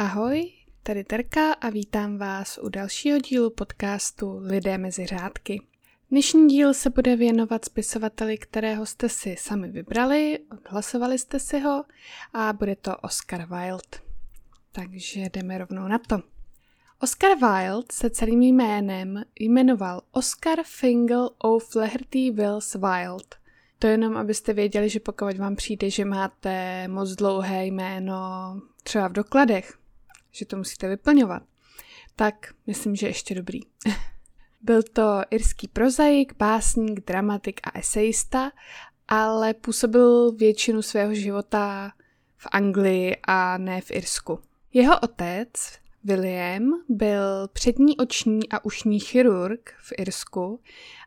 Ahoj, tady Terka a vítám vás u dalšího dílu podcastu Lidé mezi řádky. Dnešní díl se bude věnovat spisovateli, kterého jste si sami vybrali, odhlasovali jste si ho a bude to Oscar Wilde. Takže jdeme rovnou na to. Oscar Wilde se celým jménem jmenoval Oscar Fingal O'Flaherty Wills Wilde. To jenom, abyste věděli, že pokud vám přijde, že máte moc dlouhé jméno třeba v dokladech, že to musíte vyplňovat, tak myslím, že ještě dobrý. Byl to irský prozaik, básník, dramatik a esejista, ale působil většinu svého života v Anglii a ne v Irsku. Jeho otec, William, byl přední oční a ušní chirurg v Irsku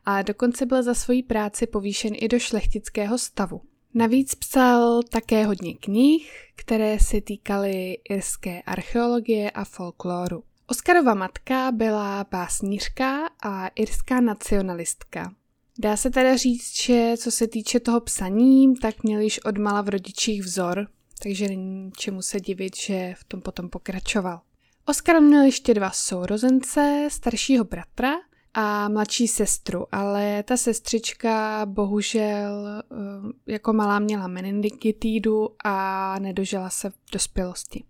a dokonce byl za svoji práci povýšen i do šlechtického stavu. Navíc psal také hodně knih, které se týkaly irské archeologie a folkloru. Oscarova matka byla básnířka a irská nacionalistka. Dá se teda říct, že co se týče toho psaní, tak měl již odmala v rodičích vzor, takže není čemu se divit, že v tom potom pokračoval. Oscar měl ještě dva sourozence, staršího bratra a mladší sestru, ale ta sestřička bohužel eh, jako malá měla meningitídu a nedožila se v dospělosti.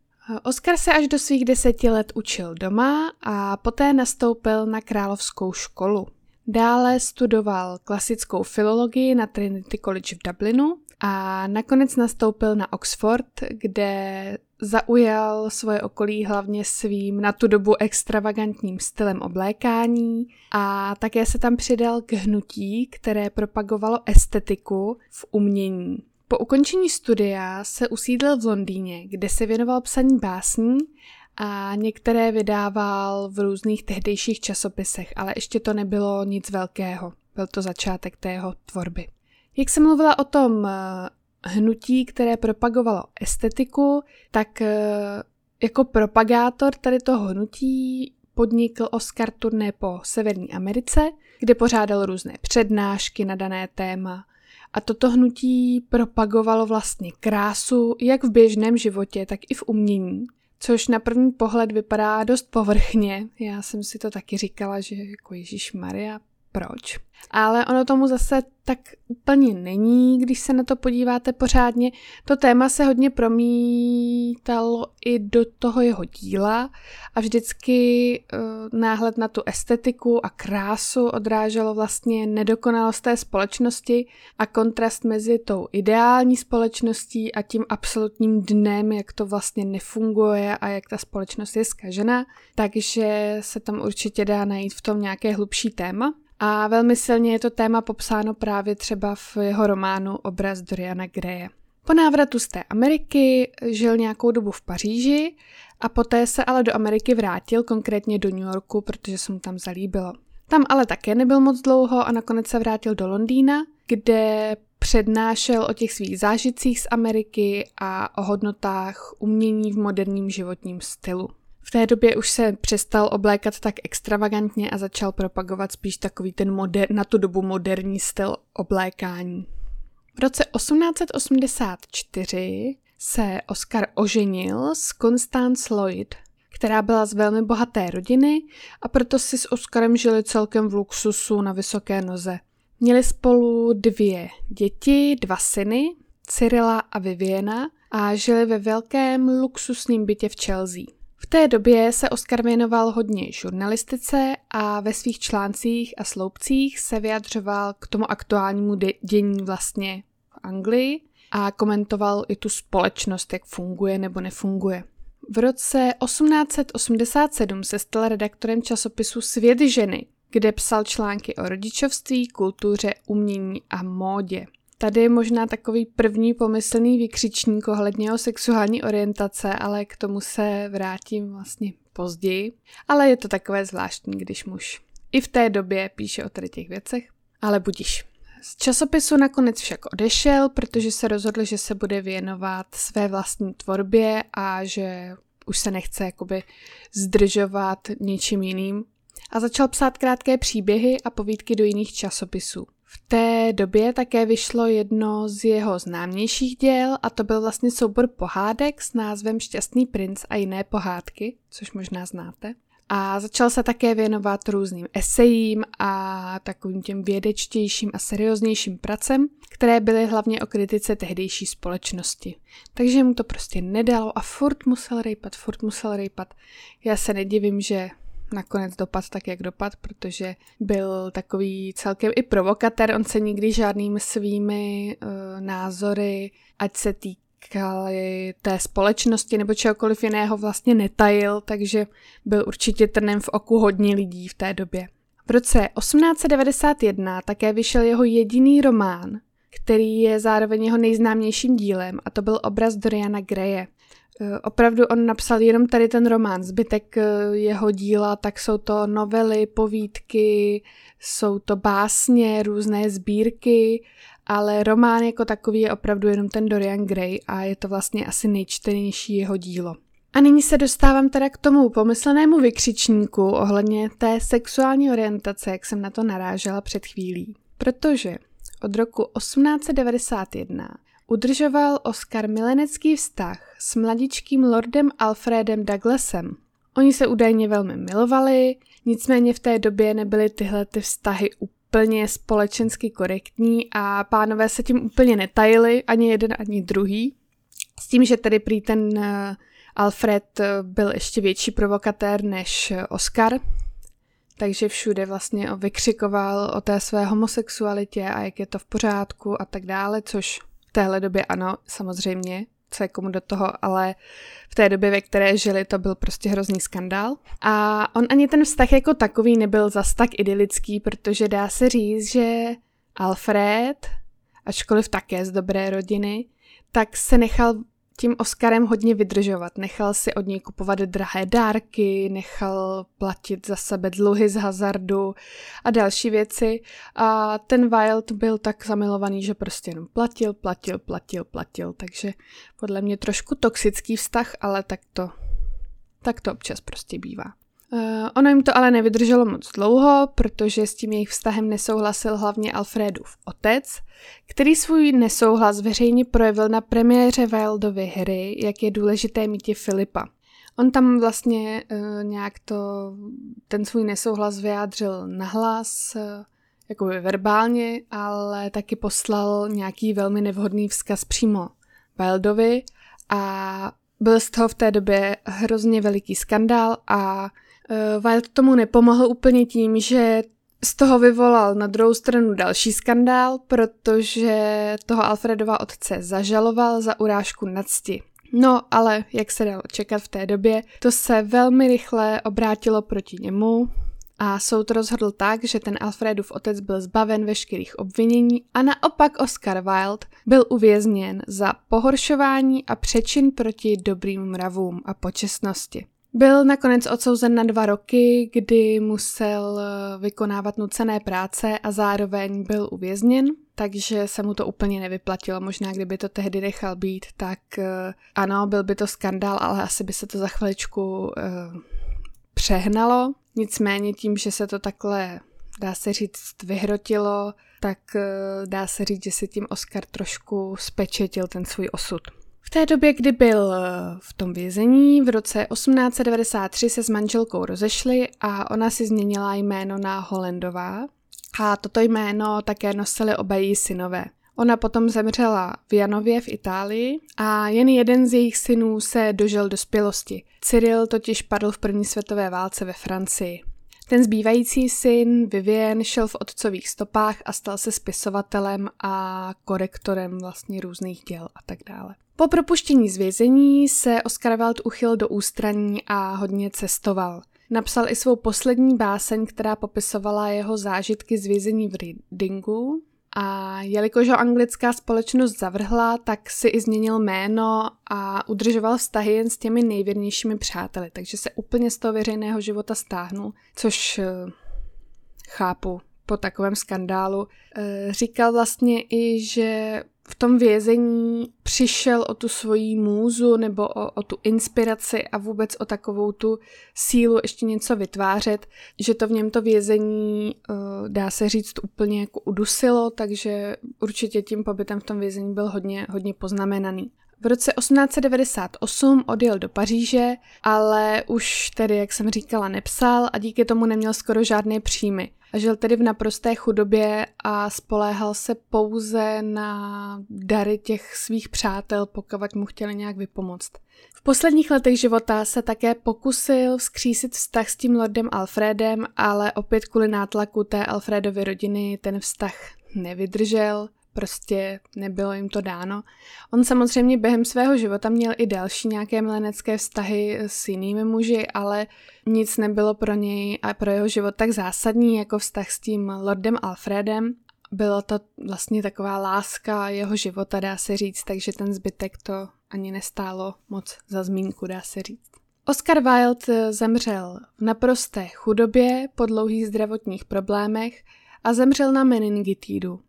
Oskar se až do svých deseti let učil doma a poté nastoupil na královskou školu. Dále studoval klasickou filologii na Trinity College v Dublinu a nakonec nastoupil na Oxford, kde zaujal svoje okolí hlavně svým na tu dobu extravagantním stylem oblékání a také se tam přidal k hnutí, které propagovalo estetiku v umění. Po ukončení studia se usídlil v Londýně, kde se věnoval psaní básní a některé vydával v různých tehdejších časopisech, ale ještě to nebylo nic velkého. Byl to začátek té jeho tvorby. Jak jsem mluvila o tom hnutí, které propagovalo estetiku, tak eh, jako propagátor tady toho hnutí podnikl Oscar turné po Severní Americe, kde pořádal různé přednášky na dané téma. A toto hnutí propagovalo vlastně krásu jak v běžném životě, tak i v umění, což na první pohled vypadá dost povrchně. Já jsem si to taky říkala, že jako Ježíš Maria, proč. Ale ono tomu zase tak úplně není, když se na to podíváte pořádně. To téma se hodně promítalo i do toho jeho díla a vždycky uh, náhled na tu estetiku a krásu odráželo vlastně nedokonalost té společnosti a kontrast mezi tou ideální společností a tím absolutním dnem, jak to vlastně nefunguje a jak ta společnost je zkažena. Takže se tam určitě dá najít v tom nějaké hlubší téma. A velmi silně je to téma popsáno právě třeba v jeho románu Obraz Doriana Greje. Po návratu z té Ameriky žil nějakou dobu v Paříži a poté se ale do Ameriky vrátil, konkrétně do New Yorku, protože se mu tam zalíbilo. Tam ale také nebyl moc dlouho a nakonec se vrátil do Londýna, kde přednášel o těch svých zážitcích z Ameriky a o hodnotách umění v moderním životním stylu. V té době už se přestal oblékat tak extravagantně a začal propagovat spíš takový ten moder, na tu dobu moderní styl oblékání. V roce 1884 se Oscar oženil s Constance Lloyd, která byla z velmi bohaté rodiny a proto si s Oscarem žili celkem v luxusu na vysoké noze. Měli spolu dvě děti, dva syny, Cyrila a Viviana a žili ve velkém luxusním bytě v Chelsea. V té době se Oscar věnoval hodně žurnalistice a ve svých článcích a sloupcích se vyjadřoval k tomu aktuálnímu dění vlastně v Anglii a komentoval i tu společnost, jak funguje nebo nefunguje. V roce 1887 se stal redaktorem časopisu Svět ženy, kde psal články o rodičovství, kultuře, umění a módě. Tady je možná takový první pomyslný vykřičník ohledně o sexuální orientace, ale k tomu se vrátím vlastně později. Ale je to takové zvláštní, když muž i v té době píše o tady těch věcech. Ale budíš. Z časopisu nakonec však odešel, protože se rozhodl, že se bude věnovat své vlastní tvorbě a že už se nechce jakoby zdržovat něčím jiným. A začal psát krátké příběhy a povídky do jiných časopisů. V té době také vyšlo jedno z jeho známějších děl a to byl vlastně soubor pohádek s názvem Šťastný princ a jiné pohádky, což možná znáte. A začal se také věnovat různým esejím a takovým těm vědečtějším a serióznějším pracem, které byly hlavně o kritice tehdejší společnosti. Takže mu to prostě nedalo a furt musel rejpat, furt musel rejpat. Já se nedivím, že nakonec dopad tak, jak dopad, protože byl takový celkem i provokatér, on se nikdy žádnými svými uh, názory, ať se týkaly té společnosti nebo čehokoliv jiného vlastně netajil, takže byl určitě trnem v oku hodně lidí v té době. V roce 1891 také vyšel jeho jediný román, který je zároveň jeho nejznámějším dílem a to byl obraz Doriana Greje. Eh, opravdu on napsal jenom tady ten román, zbytek eh, jeho díla, tak jsou to novely, povídky, jsou to básně, různé sbírky, ale román jako takový je opravdu jenom ten Dorian Gray a je to vlastně asi nejčtenější jeho dílo. A nyní se dostávám teda k tomu pomyslenému vykřičníku ohledně té sexuální orientace, jak jsem na to narážela před chvílí. Protože od roku 1891 udržoval Oscar milenecký vztah s mladičkým lordem Alfredem Douglasem. Oni se údajně velmi milovali, nicméně v té době nebyly tyhle ty vztahy úplně společensky korektní a pánové se tím úplně netajili, ani jeden, ani druhý. S tím, že tedy prý ten eh, Alfred eh, byl ještě větší provokatér než Oscar, takže všude vlastně vykřikoval o té své homosexualitě a jak je to v pořádku a tak dále, což téhle době ano, samozřejmě, co je komu do toho, ale v té době, ve které žili, to byl prostě hrozný skandál. A on ani ten vztah jako takový nebyl zas tak idylický, protože dá se říct, že Alfred, ačkoliv také z dobré rodiny, tak se nechal tím Oscarem hodně vydržovat. Nechal si od něj kupovat drahé dárky, nechal platit za sebe dluhy z hazardu a další věci. A ten Wild byl tak zamilovaný, že prostě jenom platil, platil, platil, platil. Takže podle mě trošku toxický vztah, ale tak to, tak to občas prostě bývá. Uh, ono jim to ale nevydrželo moc dlouho, protože s tím jejich vztahem nesouhlasil hlavně Alfredův otec, který svůj nesouhlas veřejně projevil na premiéře Wildovy hry, jak je důležité mít je Filipa. On tam vlastně uh, nějak to, ten svůj nesouhlas vyjádřil nahlas, uh, jakoby verbálně, ale taky poslal nějaký velmi nevhodný vzkaz přímo Wildovi a byl z toho v té době hrozně veliký skandál a Wild tomu nepomohl úplně tím, že z toho vyvolal na druhou stranu další skandál, protože toho Alfredova otce zažaloval za urážku na cti. No, ale jak se dalo čekat v té době, to se velmi rychle obrátilo proti němu a soud rozhodl tak, že ten Alfredův otec byl zbaven veškerých obvinění a naopak Oscar Wilde byl uvězněn za pohoršování a přečin proti dobrým mravům a počestnosti. Byl nakonec odsouzen na dva roky, kdy musel eh, vykonávat nucené práce a zároveň byl uvězněn, takže se mu to úplně nevyplatilo. Možná kdyby to tehdy nechal být, tak eh, ano, byl by to skandál, ale asi by se to za chviličku uh, přehnalo. Nicméně tím, že se to takhle, dá se říct, vyhrotilo, tak uh, dá se říct, že si tím Oscar trošku spečetil ten svůj osud té době, kdy byl eh, v tom vězení, v roce 1893 se s manželkou rozešli a ona si změnila jméno na Holendová a toto jméno také nosili oba její synové. Ona potom zemřela v Janově v Itálii a jen jeden z jejich synů se dožil dospělosti. Cyril totiž padl v první světové válce ve Francii. Ten zbývající syn, Vivien, šel v otcových stopách a stal se spisovatelem a korektorem vlastně různých děl a tak dále. Po propuštění z vězení se Oscar Wilde uchyl do ústraní a hodně cestoval. Napsal i svou poslední báseň, která popisovala jeho zážitky z vězení v Readingu. A jelikož ho anglická společnost zavrhla, tak si i změnil jméno a udržoval vztahy jen s těmi nejvěrnějšími přáteli, takže se úplně z toho veřejného života stáhnul, což eh, chápu po takovém skandálu. Eh, říkal vlastně i, že v tom vězení přišel o tu svoji můzu nebo o, o tu inspiraci a vůbec o takovou tu sílu ještě něco vytvářet, že to v něm to vězení, eh, dá se říct, úplně jako udusilo, takže určitě tím pobytem v tom vězení byl hodně, hodně poznamenaný. V roce 1898 odjel do Paříže, ale už tedy, jak jsem říkala, nepsal a díky tomu neměl skoro žádné příjmy. A žil tedy v naprosté chudobě a spoléhal se pouze na dary těch svých přátel, pokud mu chtěli nějak vypomoct. V posledních letech života se také pokusil vzkřísit vztah s tím lordem Alfredem, ale opět kvůli nátlaku té Alfredovy rodiny ten vztah nevydržel prostě nebylo jim to dáno. On samozřejmě během svého života měl i další nějaké milenecké vztahy s jinými muži, ale nic nebylo pro něj a pro jeho život tak zásadní jako vztah s tím Lordem Alfredem. Bylo to vlastně taková láska jeho života, dá se říct, takže ten zbytek to ani nestálo moc za zmínku, dá se říct. Oscar Wilde zemřel v naprosté chudobě po dlouhých zdravotních problémech a zemřel na meningitidu.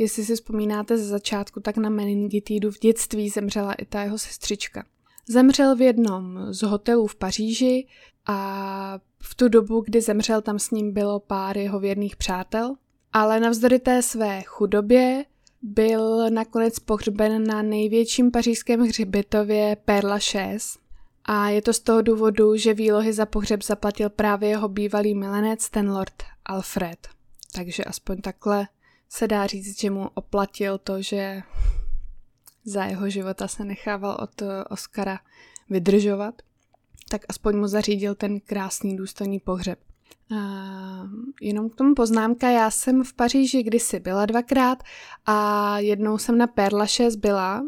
Jestli si vzpomínáte ze začátku, tak na meningitidu v dětství zemřela i ta jeho sestřička. Zemřel v jednom z hotelů v Paříži a v tu dobu, kdy zemřel, tam s ním bylo pár jeho věrných přátel. Ale navzdory té své chudobě byl nakonec pohřben na největším pařížském hřbitově Père Lachaise. A je to z toho důvodu, že výlohy za pohřeb zaplatil právě jeho bývalý milenec, ten lord Alfred. Takže aspoň takhle se dá říct, že mu oplatil to, že za jeho života se nechával od Oscara vydržovat, tak aspoň mu zařídil ten krásný důstojný pohřeb. A jenom k tomu poznámka, já jsem v Paříži kdysi byla dvakrát a jednou jsem na Perlaše byla.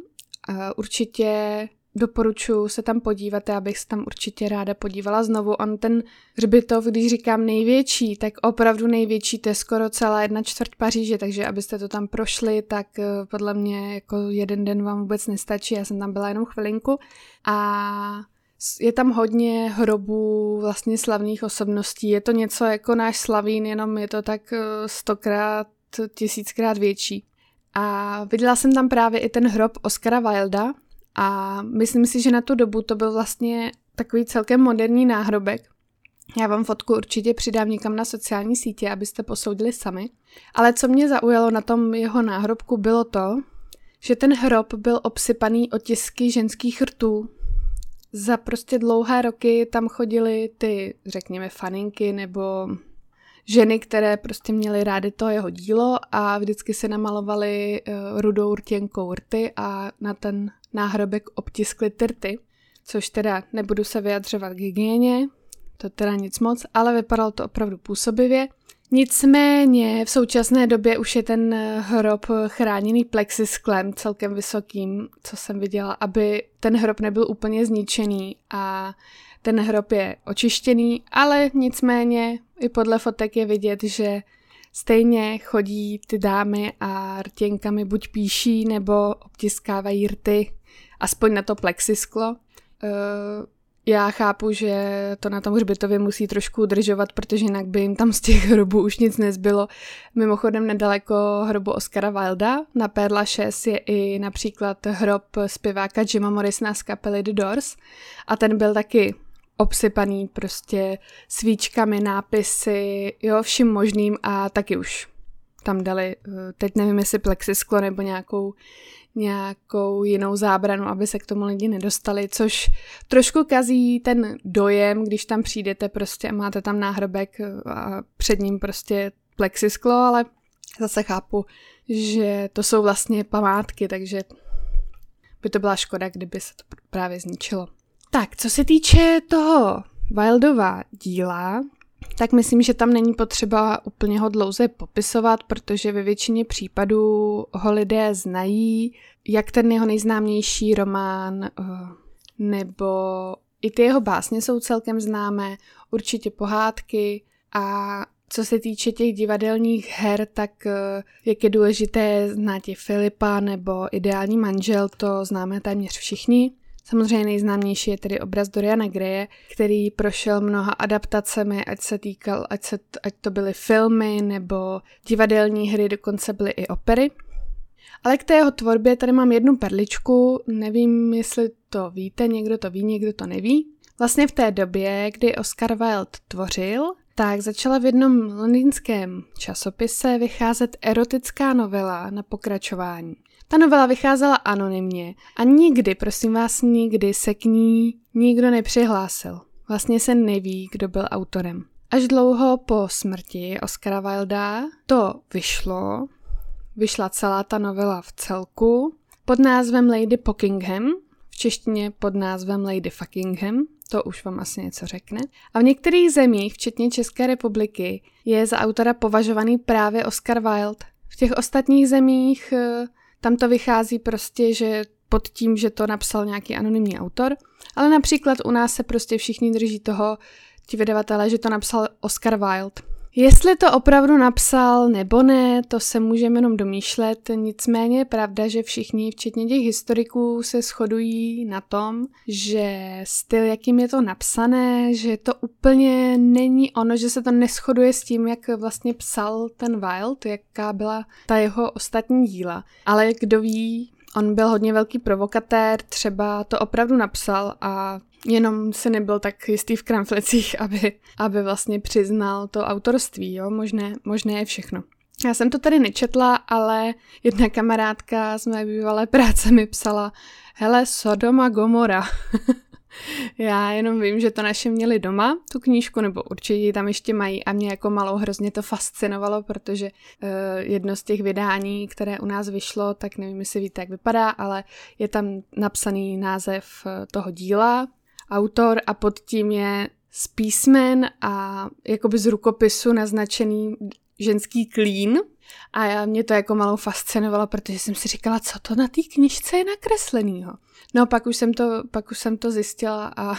A určitě doporučuji se tam podívat, já bych se tam určitě ráda podívala znovu. On ten hřbitov, když říkám největší, tak opravdu největší, to je skoro celá jedna čtvrt Paříže, takže abyste to tam prošli, tak eh, podle mě jako jeden den vám vůbec nestačí, já jsem tam byla jenom chvilinku a je tam hodně hrobů vlastně slavných osobností, je to něco jako náš Slavín, jenom je to tak eh, stokrát, tisíckrát větší. A viděla jsem tam právě i ten hrob Oscara Wilda, a myslím si, že na tu dobu to byl vlastně takový celkem moderní náhrobek. Já vám fotku určitě přidám někam na sociální sítě, abyste posoudili sami. Ale co mě zaujalo na tom jeho náhrobku bylo to, že ten hrob byl obsypaný otisky ženských rtů. Za prostě dlouhé roky tam chodily ty, řekněme, faninky nebo ženy, které prostě měly rády to jeho dílo a vždycky se namalovaly uh, rudou rtěnkou rty a na ten náhrobek obtiskly tyrty, což teda nebudu se vyjadřovat k hygieně, to teda nic moc, ale vypadalo to opravdu působivě. Nicméně v současné době už je ten hrob chráněný plexisklem celkem vysokým, co jsem viděla, aby ten hrob nebyl úplně zničený a ten hrob je očištěný, ale nicméně i podle fotek je vidět, že stejně chodí ty dámy a rtěnkami buď píší nebo obtiskávají rty, aspoň na to plexisklo. Eh, já chápu, že to na tom hřbitově musí trošku udržovat, protože jinak by jim tam z těch hrobů už nic nezbylo. Mimochodem nedaleko hrobu Oscara Wilda na Perla 6 je i například hrob zpěváka Jima Morrisona z kapely The Doors a ten byl taky obsypaný prostě svíčkami, nápisy, jo, vším možným a taky už tam dali, eh, teď nevím, jestli plexisklo nebo nějakou, nějakou jinou zábranu, aby se k tomu lidi nedostali, což trošku kazí ten dojem, když tam přijdete prostě a máte tam náhrobek a před ním prostě plexisklo, ale zase chápu, že to jsou vlastně památky, takže by to byla škoda, kdyby se to právě zničilo. Tak, co se týče toho Wildova díla, tak myslím, že tam není potřeba úplně ho dlouze popisovat, protože ve většině případů ho lidé znají, jak ten jeho nejznámější román, eh, nebo i ty jeho básně jsou celkem známé, určitě pohádky a co se týče těch divadelních her, tak eh, jak je důležité znát je Filipa nebo Ideální manžel, to známe téměř všichni. Samozřejmě nejznámější je tedy obraz Doriana Greje, který prošel mnoha adaptacemi, ať se týkal, ať, se, ať to byly filmy nebo divadelní hry, dokonce byly i opery. Ale k té jeho tvorbě tady mám jednu perličku, nevím, jestli to víte, někdo to ví, někdo to neví. Vlastně v té době, kdy Oscar Wilde tvořil, tak začala v jednom londýnském časopise vycházet erotická novela na pokračování. Ta novela vycházela anonymně a nikdy, prosím vás, nikdy se k ní nikdo nepřihlásil. Vlastně se neví, kdo byl autorem. Až dlouho po smrti Oscara Wilda to vyšlo, vyšla celá ta novela v celku pod názvem Lady Pockingham, v češtině pod názvem Lady Fuckingham, to už vám asi něco řekne. A v některých zemích, včetně České republiky, je za autora považovaný právě Oscar Wilde. V těch ostatních zemích eh, tam to vychází prostě, že pod tím, že to napsal nějaký anonymní autor, ale například u nás se prostě všichni drží toho, ti vydavatelé, že to napsal Oscar Wilde. Jestli to opravdu napsal nebo ne, to se můžeme jenom domýšlet, nicméně je pravda, že všichni, včetně těch historiků, se shodují na tom, že styl, jakým je to napsané, že to úplně není ono, že se to neschoduje s tím, jak vlastně psal ten Wild, jaká byla ta jeho ostatní díla. Ale kdo ví, on byl hodně velký provokatér, třeba to opravdu napsal a jenom se nebyl tak jistý v kramflecích, aby, aby vlastně přiznal to autorství, jo, možné, možné je všechno. Já jsem to tady nečetla, ale jedna kamarádka z mé bývalé práce mi psala, hele, Sodoma Gomora. Já jenom vím, že to naše měli doma, tu knížku, nebo určitě ji tam ještě mají a mě jako malou hrozně to fascinovalo, protože uh, jedno z těch vydání, které u nás vyšlo, tak nevím, jestli víte, jak vypadá, ale je tam napsaný název uh, toho díla, autor a pod tím je z písmen a jakoby z rukopisu naznačený ženský klín. A já, mě to jako malou fascinovalo, protože jsem si říkala, co to na té knižce je nakreslenýho. No pak už jsem to, pak už jsem to zjistila a,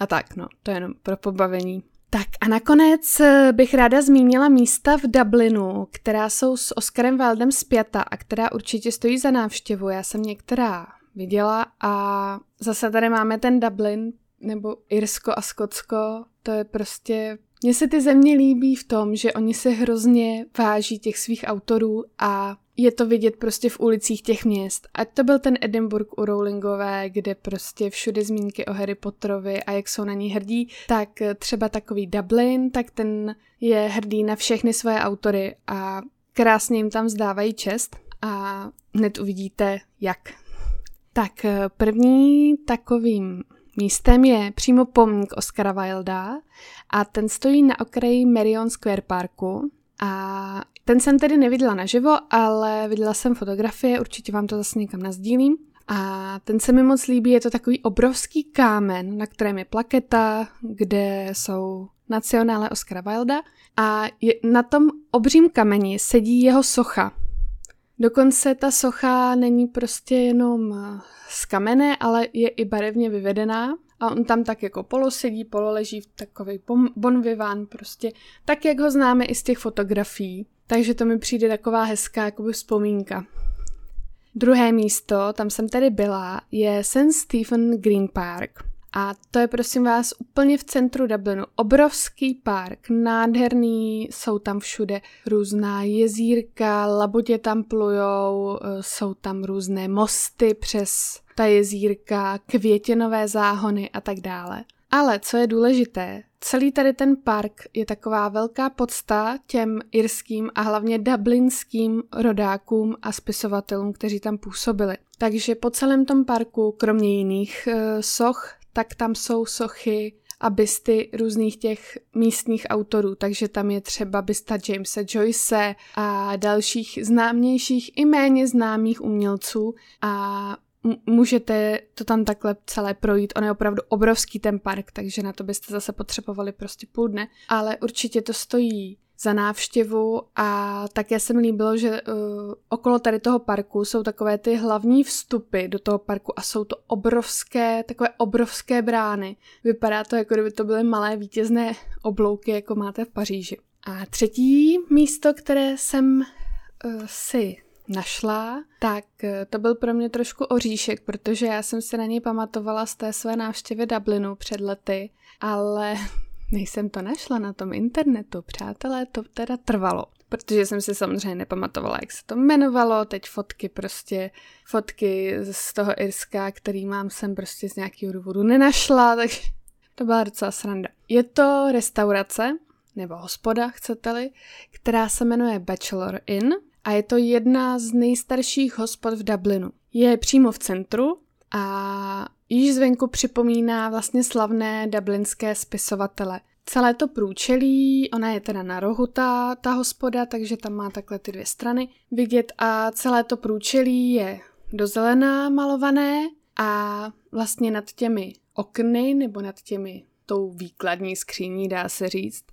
a tak, no, to je jenom pro pobavení. Tak a nakonec bych ráda zmínila místa v Dublinu, která jsou s Oscarem Wildem zpěta a která určitě stojí za návštěvu. Já jsem některá viděla a zase tady máme ten Dublin, nebo Irsko a Skotsko, to je prostě... Mně se ty země líbí v tom, že oni se hrozně váží těch svých autorů a je to vidět prostě v ulicích těch měst. Ať to byl ten Edinburgh u Rowlingové, kde prostě všude zmínky o Harry Potterovi a jak jsou na ní hrdí, tak třeba takový Dublin, tak ten je hrdý na všechny svoje autory a krásně jim tam vzdávají čest a hned uvidíte, jak. Tak eh, první takovým místem je přímo pomník Oscara Wilda a ten stojí na okraji Marion Square Parku. A ten jsem tedy neviděla naživo, ale viděla jsem fotografie, určitě vám to zase někam nazdílím. A ten se mi moc líbí, je to takový obrovský kámen, na kterém je plaketa, kde jsou nacionále Oscara Wilda. A je, na tom obřím kameni sedí jeho socha, Dokonce ta socha není prostě jenom eh, z kamene, ale je i barevně vyvedená a on tam tak jako polosedí, pololeží v takový bon vivant, prostě tak, jak ho známe i z těch fotografií. Takže to mi přijde taková hezká jakoby vzpomínka. Druhé místo, tam jsem tady byla, je St. Stephen Green Park. A to je prosím vás úplně v centru Dublinu. Obrovský park, nádherný, jsou tam všude různá jezírka, labutě tam plujou, eh, jsou tam různé mosty přes ta jezírka, květinové záhony a tak dále. Ale co je důležité, celý tady ten park je taková velká podsta těm irským a hlavně dublinským rodákům a spisovatelům, kteří tam působili. Takže po celém tom parku, kromě jiných uh, soch, tak tam jsou sochy a bysty různých těch místních autorů, takže tam je třeba bysta Jamesa Joyce a dalších známějších i méně známých umělců. A můžete to tam takhle celé projít. On je opravdu obrovský ten park, takže na to byste zase potřebovali prostě půl dne, ale určitě to stojí za návštěvu a také se mi líbilo, že uh, okolo tady toho parku jsou takové ty hlavní vstupy do toho parku a jsou to obrovské, takové obrovské brány. Vypadá to, jako kdyby to byly malé vítězné oblouky, jako máte v Paříži. A třetí místo, které jsem uh, si našla, tak uh, to byl pro mě trošku oříšek, protože já jsem se na něj pamatovala z té své návštěvy Dublinu před lety, ale než jsem to našla na tom internetu, přátelé, to teda trvalo. Protože jsem si samozřejmě nepamatovala, jak se to jmenovalo, teď fotky prostě, fotky z toho Irska, který mám, jsem prostě z nějakého důvodu nenašla, takže to byla docela sranda. Je to restaurace, nebo hospoda, chcete-li, která se jmenuje Bachelor Inn a je to jedna z nejstarších hospod v Dublinu. Je přímo v centru a již zvenku připomíná vlastně slavné dublinské spisovatele. Celé to průčelí, ona je teda na rohu ta, ta hospoda, takže tam má takhle ty dvě strany vidět a celé to průčelí je do zelená malované a vlastně nad těmi okny nebo nad těmi tou výkladní skříní, dá se říct,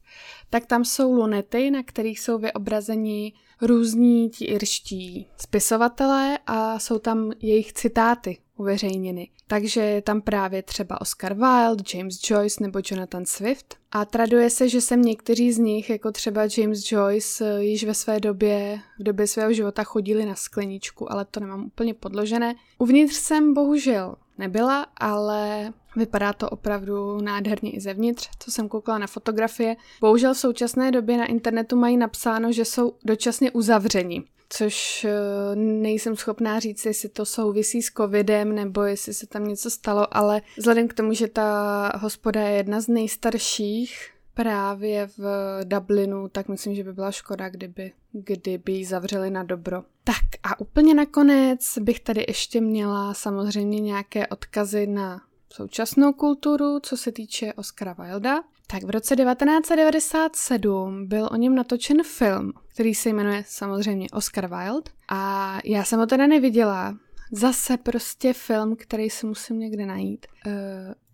tak tam jsou lunety, na kterých jsou vyobrazeni různí ti irští spisovatelé a jsou tam jejich citáty uveřejněny. Takže je tam právě třeba Oscar Wilde, James Joyce nebo Jonathan Swift. A traduje se, že sem někteří z nich, jako třeba James Joyce, již ve své době, v době svého života chodili na skleničku, ale to nemám úplně podložené. Uvnitř jsem bohužel nebyla, ale vypadá to opravdu nádherně i zevnitř, co jsem koukala na fotografie. Bohužel v současné době na internetu mají napsáno, že jsou dočasně uzavřeni což eh, nejsem schopná říct, jestli to souvisí s covidem nebo jestli se tam něco stalo, ale vzhledem k tomu, že ta hospoda je jedna z nejstarších právě v Dublinu, tak myslím, že by byla škoda, kdyby, kdyby ji zavřeli na dobro. Tak a úplně nakonec bych tady ještě měla samozřejmě nějaké odkazy na současnou kulturu, co se týče Oscara Wilda. Tak v roce 1997 byl o něm natočen film, který se jmenuje samozřejmě Oscar Wilde a já jsem ho teda neviděla. Zase prostě film, který si musím někde najít. Uh,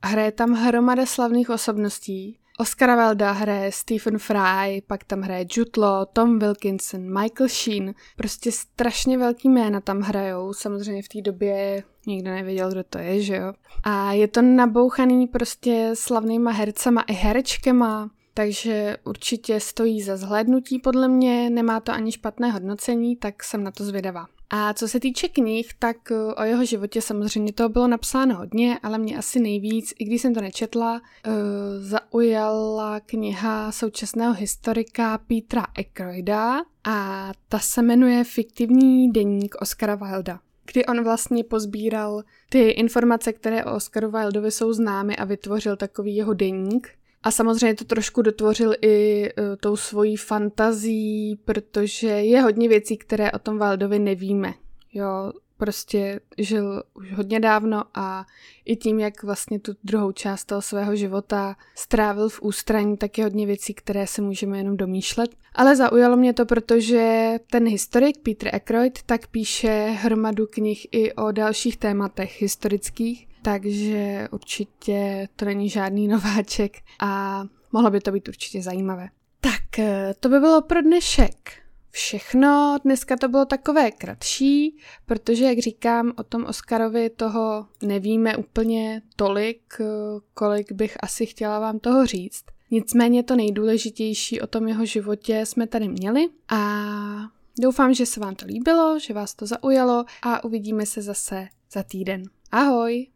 hraje tam hromada slavných osobností, Oscara Wilda hraje Stephen Fry, pak tam hraje Jude Law, Tom Wilkinson, Michael Sheen. Prostě strašně velký jména tam hrajou. Samozřejmě v té době nikdo nevěděl, kdo to je, že jo. A je to nabouchaný prostě slavnýma hercema i herečkema. Takže určitě stojí za zhlédnutí podle mě, nemá to ani špatné hodnocení, tak jsem na to zvědavá. A co se týče knih, tak eh, o jeho životě samozřejmě toho bylo napsáno hodně, ale mě asi nejvíc, i když jsem to nečetla, uh, zaujala kniha současného historika Petra Ekroida a ta se jmenuje Fiktivní deník Oscara Wilda kdy on vlastně pozbíral ty informace, které o Oscaru Wildovi jsou známy a vytvořil takový jeho deník, a samozřejmě to trošku dotvořil i uh, tou svojí fantazí, protože je hodně věcí, které o tom Valdovi nevíme. Jo, prostě žil už hodně dávno a i tím, jak vlastně tu druhou část toho svého života strávil v ústraní, tak je hodně věcí, které se můžeme jenom domýšlet. Ale zaujalo mě to, protože ten historik Peter Ackroyd tak píše hromadu knih i o dalších tématech historických takže určitě to není žádný nováček a mohlo by to být určitě zajímavé. Tak, eh, to by bylo pro dnešek všechno. Dneska to bylo takové kratší, protože, jak říkám, o tom Oscarovi toho nevíme úplně tolik, eh, kolik bych asi chtěla vám toho říct. Nicméně to nejdůležitější o tom jeho životě jsme tady měli a doufám, že se vám to líbilo, že vás to zaujalo a uvidíme se zase za týden. Ahoj!